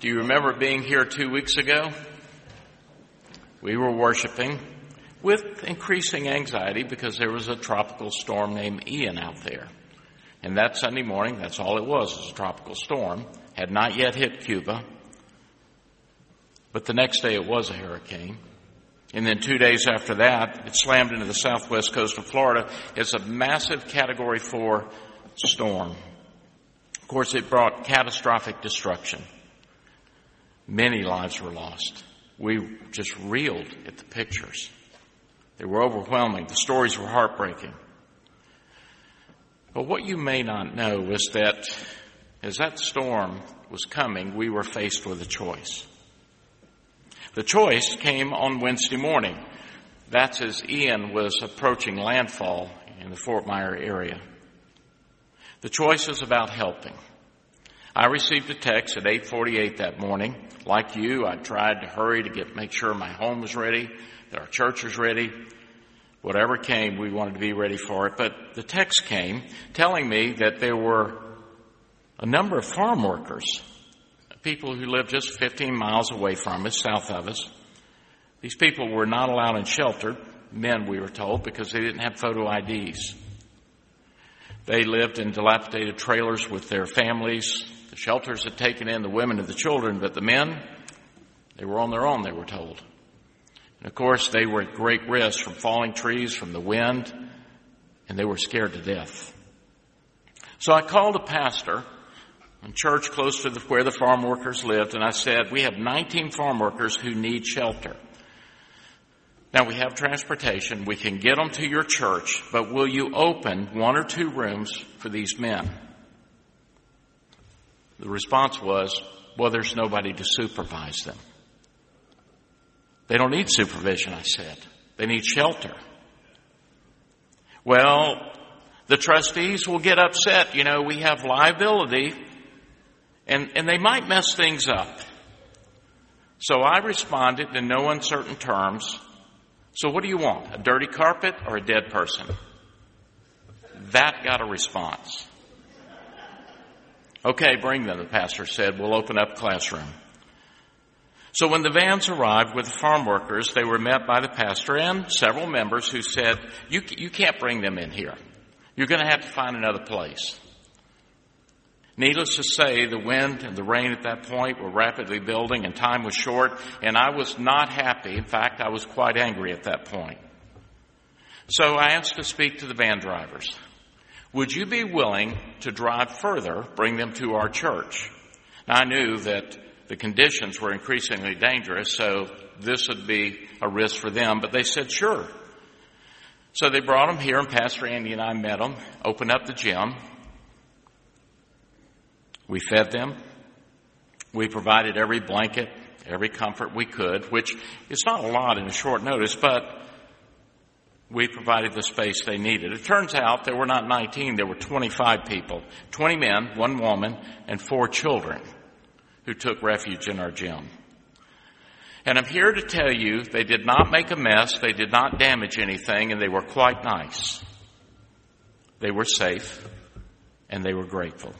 Do you remember being here two weeks ago? We were worshiping with increasing anxiety because there was a tropical storm named Ian out there. And that Sunday morning, that's all it was, was a tropical storm. Had not yet hit Cuba. But the next day it was a hurricane. And then two days after that, it slammed into the southwest coast of Florida. It's a massive category four storm. Of course, it brought catastrophic destruction. Many lives were lost. We just reeled at the pictures. They were overwhelming. The stories were heartbreaking. But what you may not know is that as that storm was coming, we were faced with a choice. The choice came on Wednesday morning. That's as Ian was approaching landfall in the Fort Myer area. The choice is about helping. I received a text at 8:48 that morning. Like you, I tried to hurry to get make sure my home was ready, that our church was ready. Whatever came, we wanted to be ready for it. But the text came telling me that there were a number of farm workers, people who lived just 15 miles away from us, south of us. These people were not allowed in shelter, men we were told, because they didn't have photo IDs. They lived in dilapidated trailers with their families, the shelters had taken in the women and the children, but the men, they were on their own, they were told. And of course, they were at great risk from falling trees, from the wind, and they were scared to death. So I called a pastor in church close to the, where the farm workers lived, and I said, we have 19 farm workers who need shelter. Now we have transportation. We can get them to your church, but will you open one or two rooms for these men? The response was, well, there's nobody to supervise them. They don't need supervision, I said. They need shelter. Well, the trustees will get upset. You know, we have liability and, and they might mess things up. So I responded in no uncertain terms. So what do you want? A dirty carpet or a dead person? That got a response. Okay, bring them, the pastor said. We'll open up classroom. So when the vans arrived with the farm workers, they were met by the pastor and several members who said, you, you can't bring them in here. You're going to have to find another place. Needless to say, the wind and the rain at that point were rapidly building and time was short and I was not happy. In fact, I was quite angry at that point. So I asked to speak to the van drivers. Would you be willing to drive further, bring them to our church? Now, I knew that the conditions were increasingly dangerous, so this would be a risk for them, but they said sure. So they brought them here, and Pastor Andy and I met them, opened up the gym. We fed them. We provided every blanket, every comfort we could, which is not a lot in a short notice, but we provided the space they needed. It turns out there were not 19, there were 25 people 20 men, one woman, and four children who took refuge in our gym. And I'm here to tell you they did not make a mess, they did not damage anything, and they were quite nice. They were safe, and they were grateful.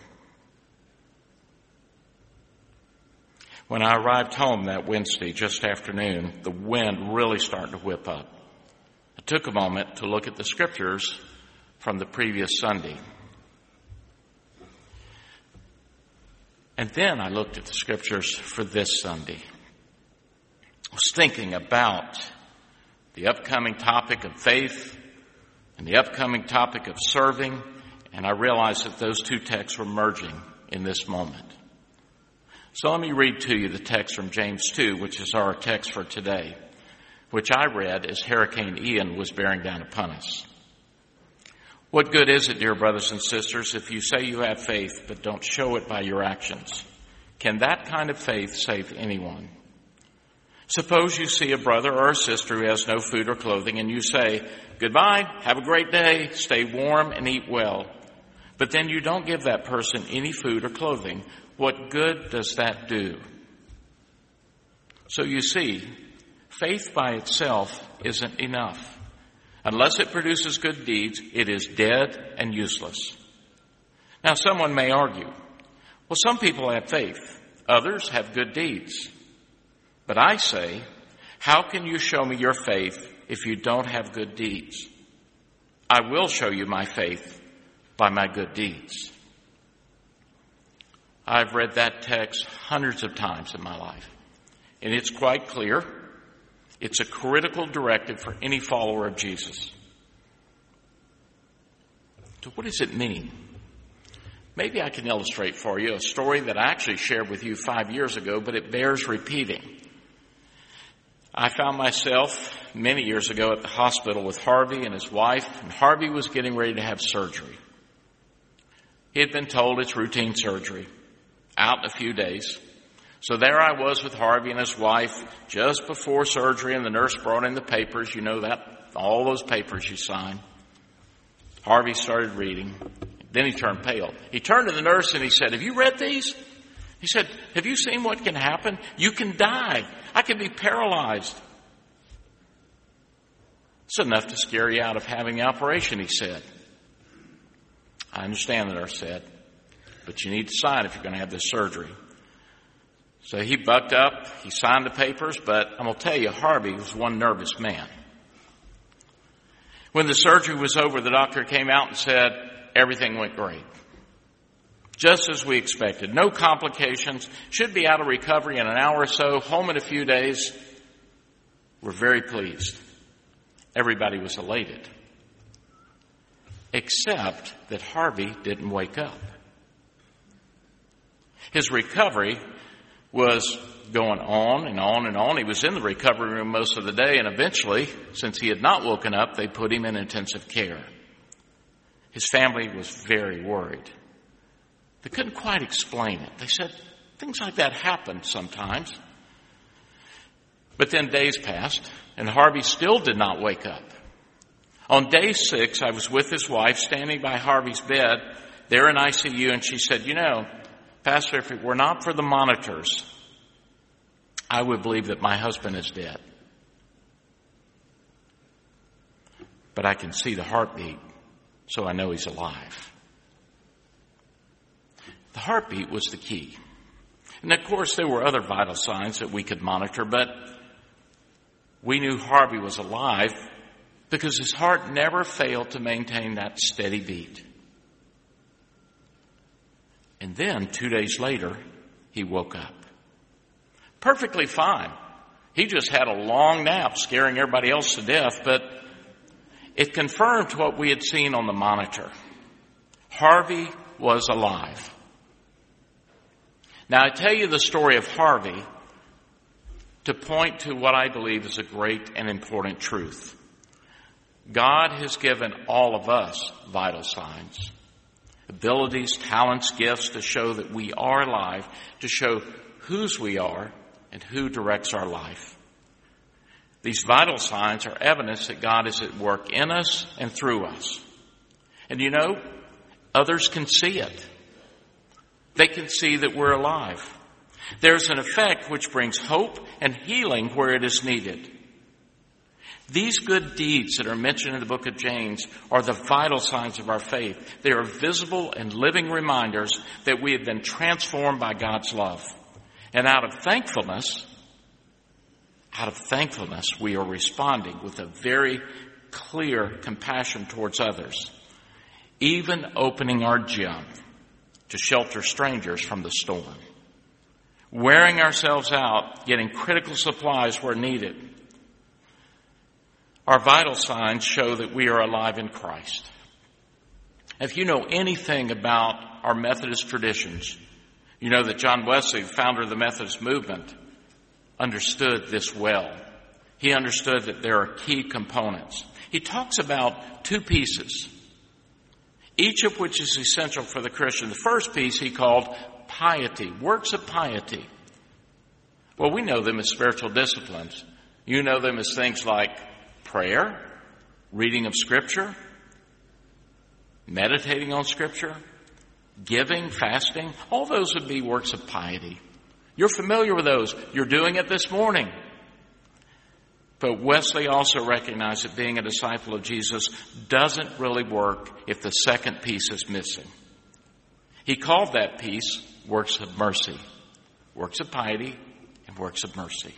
When I arrived home that Wednesday, just afternoon, the wind really started to whip up. I took a moment to look at the scriptures from the previous Sunday. And then I looked at the scriptures for this Sunday. I was thinking about the upcoming topic of faith and the upcoming topic of serving, and I realized that those two texts were merging in this moment. So let me read to you the text from James 2, which is our text for today which I read as Hurricane Ian was bearing down upon us. What good is it, dear brothers and sisters, if you say you have faith but don't show it by your actions? Can that kind of faith save anyone? Suppose you see a brother or a sister who has no food or clothing and you say, goodbye, have a great day, stay warm and eat well. But then you don't give that person any food or clothing. What good does that do? So you see, faith by itself isn't enough. Unless it produces good deeds, it is dead and useless. Now, someone may argue, well, some people have faith. Others have good deeds. But I say, how can you show me your faith if you don't have good deeds? I will show you my faith by my good deeds. I've read that text hundreds of times in my life, and it's quite clear. It's a critical directive for any follower of Jesus. So, what does it mean? Maybe I can illustrate for you a story that I actually shared with you five years ago, but it bears repeating. I found myself many years ago at the hospital with Harvey and his wife, and Harvey was getting ready to have surgery. He had been told it's routine surgery, out in a few days. So there I was with Harvey and his wife just before surgery, and the nurse brought in the papers. You know that, all those papers you sign. Harvey started reading. Then he turned pale. He turned to the nurse and he said, Have you read these? He said, Have you seen what can happen? You can die. I can be paralyzed. It's enough to scare you out of having the operation, he said. I understand, the nurse said, but you need to sign if you're going to have this surgery. So he bucked up, he signed the papers, but I'm going to tell you, Harvey was one nervous man. When the surgery was over, the doctor came out and said, everything went great. Just as we expected. No complications. Should be out of recovery in an hour or so. Home in a few days. We're very pleased. Everybody was elated. Except that Harvey didn't wake up. His recovery was going on and on and on. He was in the recovery room most of the day, and eventually, since he had not woken up, they put him in intensive care. His family was very worried. They couldn't quite explain it. They said things like that happen sometimes. But then days passed, and Harvey still did not wake up. On day six, I was with his wife standing by Harvey's bed there in ICU, and she said, You know, Pastor, if it were not for the monitors, I would believe that my husband is dead. But I can see the heartbeat, so I know he's alive. The heartbeat was the key. And of course, there were other vital signs that we could monitor, but we knew Harvey was alive because his heart never failed to maintain that steady beat. And then, two days later, he woke up. Perfectly fine. He just had a long nap, scaring everybody else to death, but it confirmed what we had seen on the monitor. Harvey was alive. Now, I tell you the story of Harvey to point to what I believe is a great and important truth. God has given all of us vital signs, abilities, talents, gifts to show that we are alive, to show whose we are and who directs our life. These vital signs are evidence that God is at work in us and through us. And you know, others can see it. They can see that we're alive. There's an effect which brings hope and healing where it is needed. These good deeds that are mentioned in the book of James are the vital signs of our faith. They are visible and living reminders that we have been transformed by God's love. And out of thankfulness, out of thankfulness, we are responding with a very clear compassion towards others, even opening our gym to shelter strangers from the storm, wearing ourselves out, getting critical supplies where needed, our vital signs show that we are alive in Christ. If you know anything about our Methodist traditions, you know that John Wesley, founder of the Methodist movement, understood this well. He understood that there are key components. He talks about two pieces, each of which is essential for the Christian. The first piece he called piety, works of piety. Well, we know them as spiritual disciplines. You know them as things like prayer, reading of Scripture, meditating on Scripture, giving, fasting, all those would be works of piety. You're familiar with those. You're doing it this morning. But Wesley also recognized that being a disciple of Jesus doesn't really work if the second piece is missing. He called that piece works of mercy. works of piety, and works of mercy.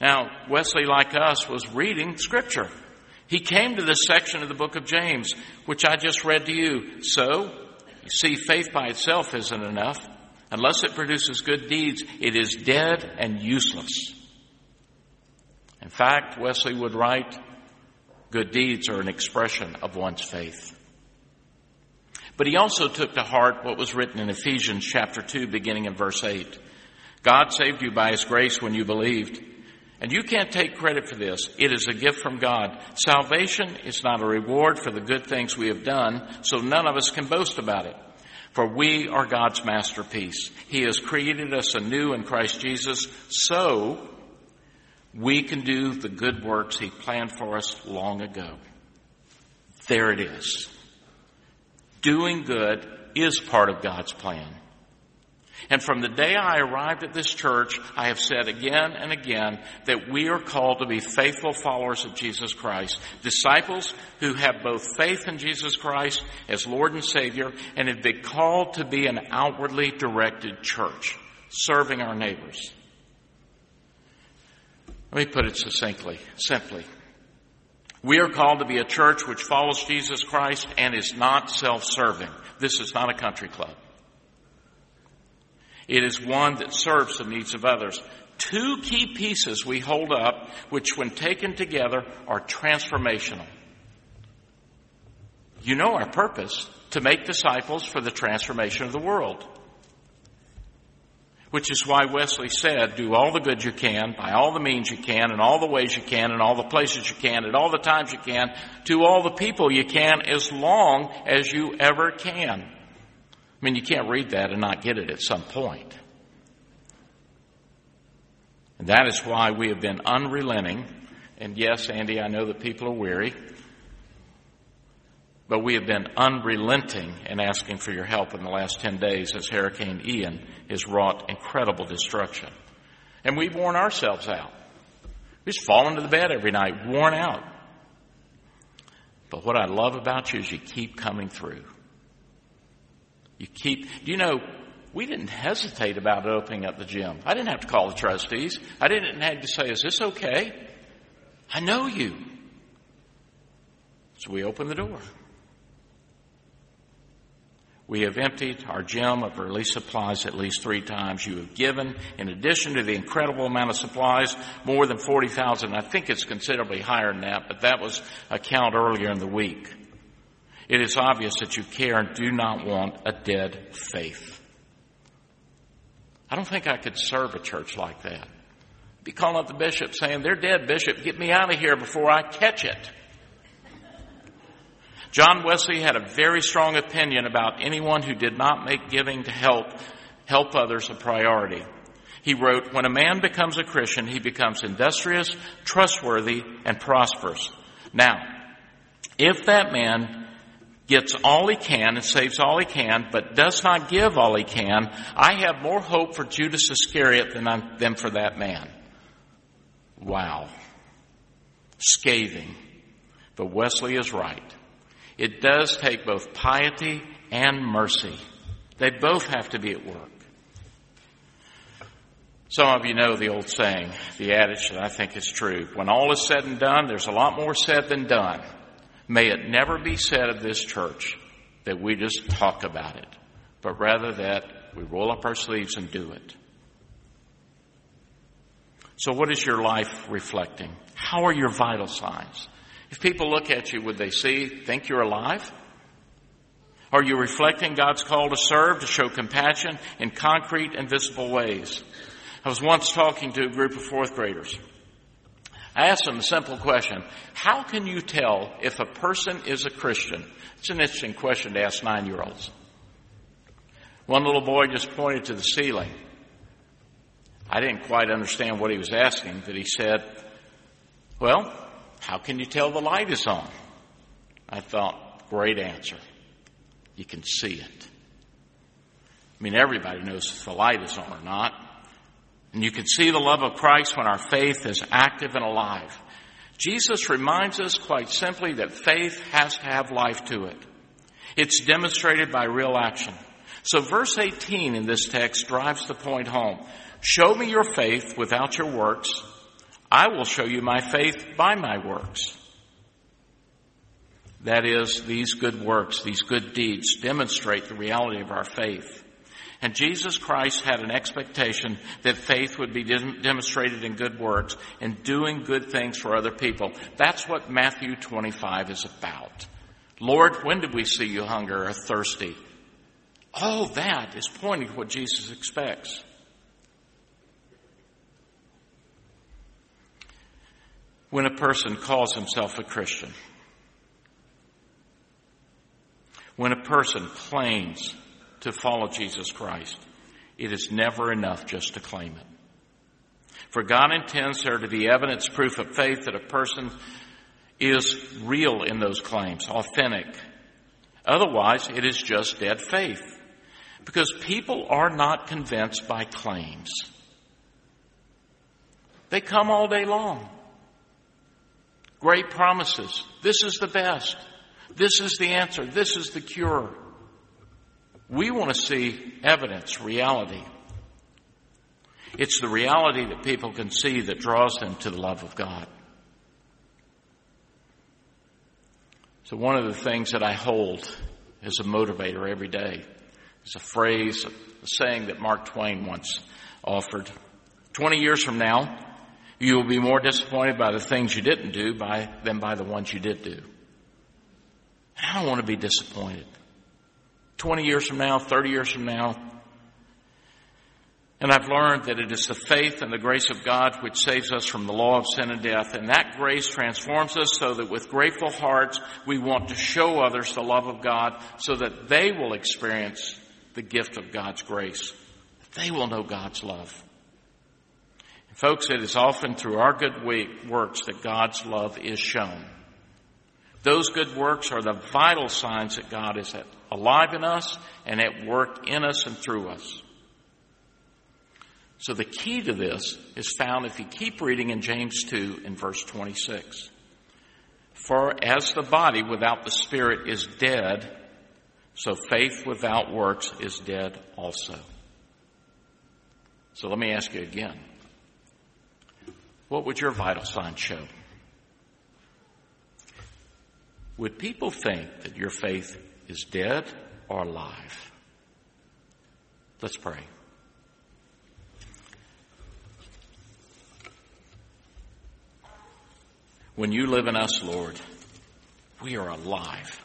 Now, Wesley, like us, was reading Scripture. He came to this section of the book of James, which I just read to you. So, you see, faith by itself isn't enough. Unless it produces good deeds, it is dead and useless. In fact, Wesley would write, good deeds are an expression of one's faith. But he also took to heart what was written in Ephesians chapter 2, beginning in verse 8. God saved you by his grace when you believed. And you can't take credit for this. It is a gift from God. Salvation is not a reward for the good things we have done, so none of us can boast about it. For we are God's masterpiece. He has created us anew in Christ Jesus so we can do the good works He planned for us long ago. There it is. Doing good is part of God's plan. And from the day I arrived at this church, I have said again and again that we are called to be faithful followers of Jesus Christ, disciples who have both faith in Jesus Christ as Lord and Savior and have been called to be an outwardly directed church, serving our neighbors. Let me put it succinctly, simply. We are called to be a church which follows Jesus Christ and is not self-serving. This is not a country club. It is one that serves the needs of others. Two key pieces we hold up, which when taken together are transformational. You know our purpose, to make disciples for the transformation of the world. Which is why Wesley said, do all the good you can, by all the means you can, in all the ways you can, in all the places you can, at all the times you can, to all the people you can, as long as you ever can. I mean, you can't read that and not get it at some point. And that is why we have been unrelenting. And yes, Andy, I know that people are weary. But we have been unrelenting in asking for your help in the last 10 days as Hurricane Ian has wrought incredible destruction. And we've worn ourselves out. We just fall into the bed every night, worn out. But what I love about you is you keep coming through. You keep, do you know, we didn't hesitate about opening up the gym. I didn't have to call the trustees. I didn't have to say, is this okay? I know you. So we opened the door. We have emptied our gym of release supplies at least three times. You have given, in addition to the incredible amount of supplies, more than 40,000. I think it's considerably higher than that, but that was a count earlier in the week. It is obvious that you care and do not want a dead faith. I don't think I could serve a church like that. I'd be calling up the bishop saying, they're dead, bishop. Get me out of here before I catch it. John Wesley had a very strong opinion about anyone who did not make giving to help, help others a priority. He wrote, when a man becomes a Christian, he becomes industrious, trustworthy, and prosperous. Now, if that man gets all he can and saves all he can, but does not give all he can, I have more hope for Judas Iscariot than, than for that man. Wow. Scathing. But Wesley is right. It does take both piety and mercy. They both have to be at work. Some of you know the old saying, the adage that I think is true. When all is said and done, there's a lot more said than done. May it never be said of this church that we just talk about it, but rather that we roll up our sleeves and do it. So what is your life reflecting? How are your vital signs? If people look at you, would they see, think you're alive? Are you reflecting God's call to serve, to show compassion in concrete and visible ways? I was once talking to a group of fourth graders. I asked them a simple question. How can you tell if a person is a Christian? It's an interesting question to ask nine year olds. One little boy just pointed to the ceiling. I didn't quite understand what he was asking, but he said, Well, how can you tell the light is on? I thought, great answer. You can see it. I mean, everybody knows if the light is on or not. And you can see the love of Christ when our faith is active and alive. Jesus reminds us quite simply that faith has to have life to it. It's demonstrated by real action. So verse 18 in this text drives the point home. Show me your faith without your works. I will show you my faith by my works. That is, these good works, these good deeds demonstrate the reality of our faith. And Jesus Christ had an expectation that faith would be demonstrated in good works and doing good things for other people. That's what Matthew 25 is about. Lord, when did we see you hunger or thirsty? All that is pointing to what Jesus expects. When a person calls himself a Christian, when a person claims to follow Jesus Christ, it is never enough just to claim it. For God intends there to be evidence, proof of faith that a person is real in those claims, authentic. Otherwise, it is just dead faith. Because people are not convinced by claims. They come all day long. Great promises. This is the best. This is the answer. This is the cure. We want to see evidence, reality. It's the reality that people can see that draws them to the love of God. So one of the things that I hold as a motivator every day is a phrase, a saying that Mark Twain once offered. 20 years from now, you will be more disappointed by the things you didn't do by, than by the ones you did do. I don't want to be disappointed. 20 years from now, 30 years from now. And I've learned that it is the faith and the grace of God which saves us from the law of sin and death. And that grace transforms us so that with grateful hearts, we want to show others the love of God so that they will experience the gift of God's grace. They will know God's love. And folks, it is often through our good works that God's love is shown. Those good works are the vital signs that God is alive in us and at work in us and through us. So the key to this is found if you keep reading in James 2 in verse 26. For as the body without the spirit is dead, so faith without works is dead also. So let me ask you again. What would your vital sign show? Would people think that your faith is dead or alive? Let's pray. When you live in us, Lord, we are alive.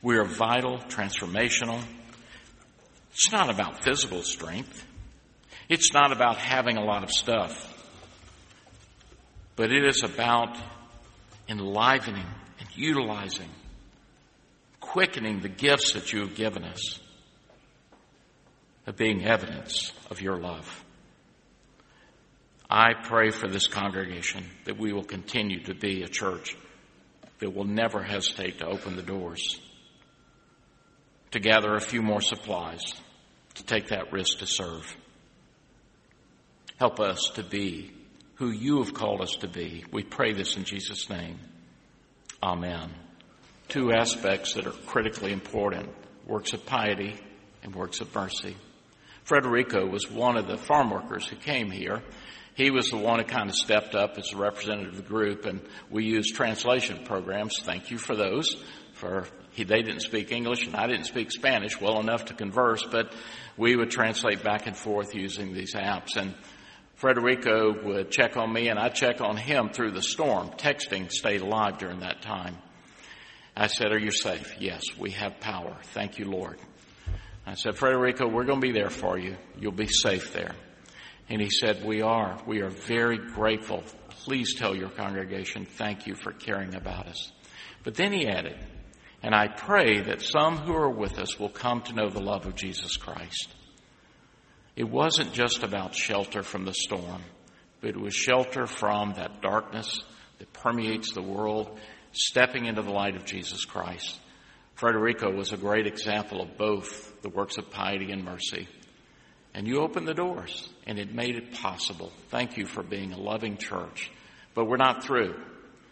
We are vital, transformational. It's not about physical strength. It's not about having a lot of stuff. But it is about enlivening and utilizing, quickening the gifts that you have given us, of being evidence of your love. I pray for this congregation that we will continue to be a church that will never hesitate to open the doors, to gather a few more supplies, to take that risk to serve. Help us to be who you have called us to be. We pray this in Jesus' name. Amen. Two aspects that are critically important works of piety and works of mercy. Frederico was one of the farm workers who came here. He was the one who kind of stepped up as a representative of the group, and we used translation programs. Thank you for those. For he, they didn't speak English and I didn't speak Spanish well enough to converse, but we would translate back and forth using these apps. And Frederico would check on me and I'd check on him through the storm. Texting stayed alive during that time. I said, Are you safe? Yes, we have power. Thank you, Lord. I said, Frederico, we're going to be there for you. You'll be safe there. And he said, We are. We are very grateful. Please tell your congregation, thank you for caring about us. But then he added, And I pray that some who are with us will come to know the love of Jesus Christ. It wasn't just about shelter from the storm, but it was shelter from that darkness that permeates the world, stepping into the light of Jesus Christ. Frederico was a great example of both the works of piety and mercy. And you opened the doors, and it made it possible. Thank you for being a loving church. But we're not through.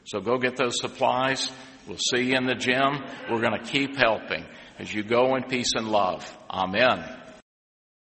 So go get those supplies. We'll see you in the gym. We're going to keep helping. as you go in peace and love. Amen.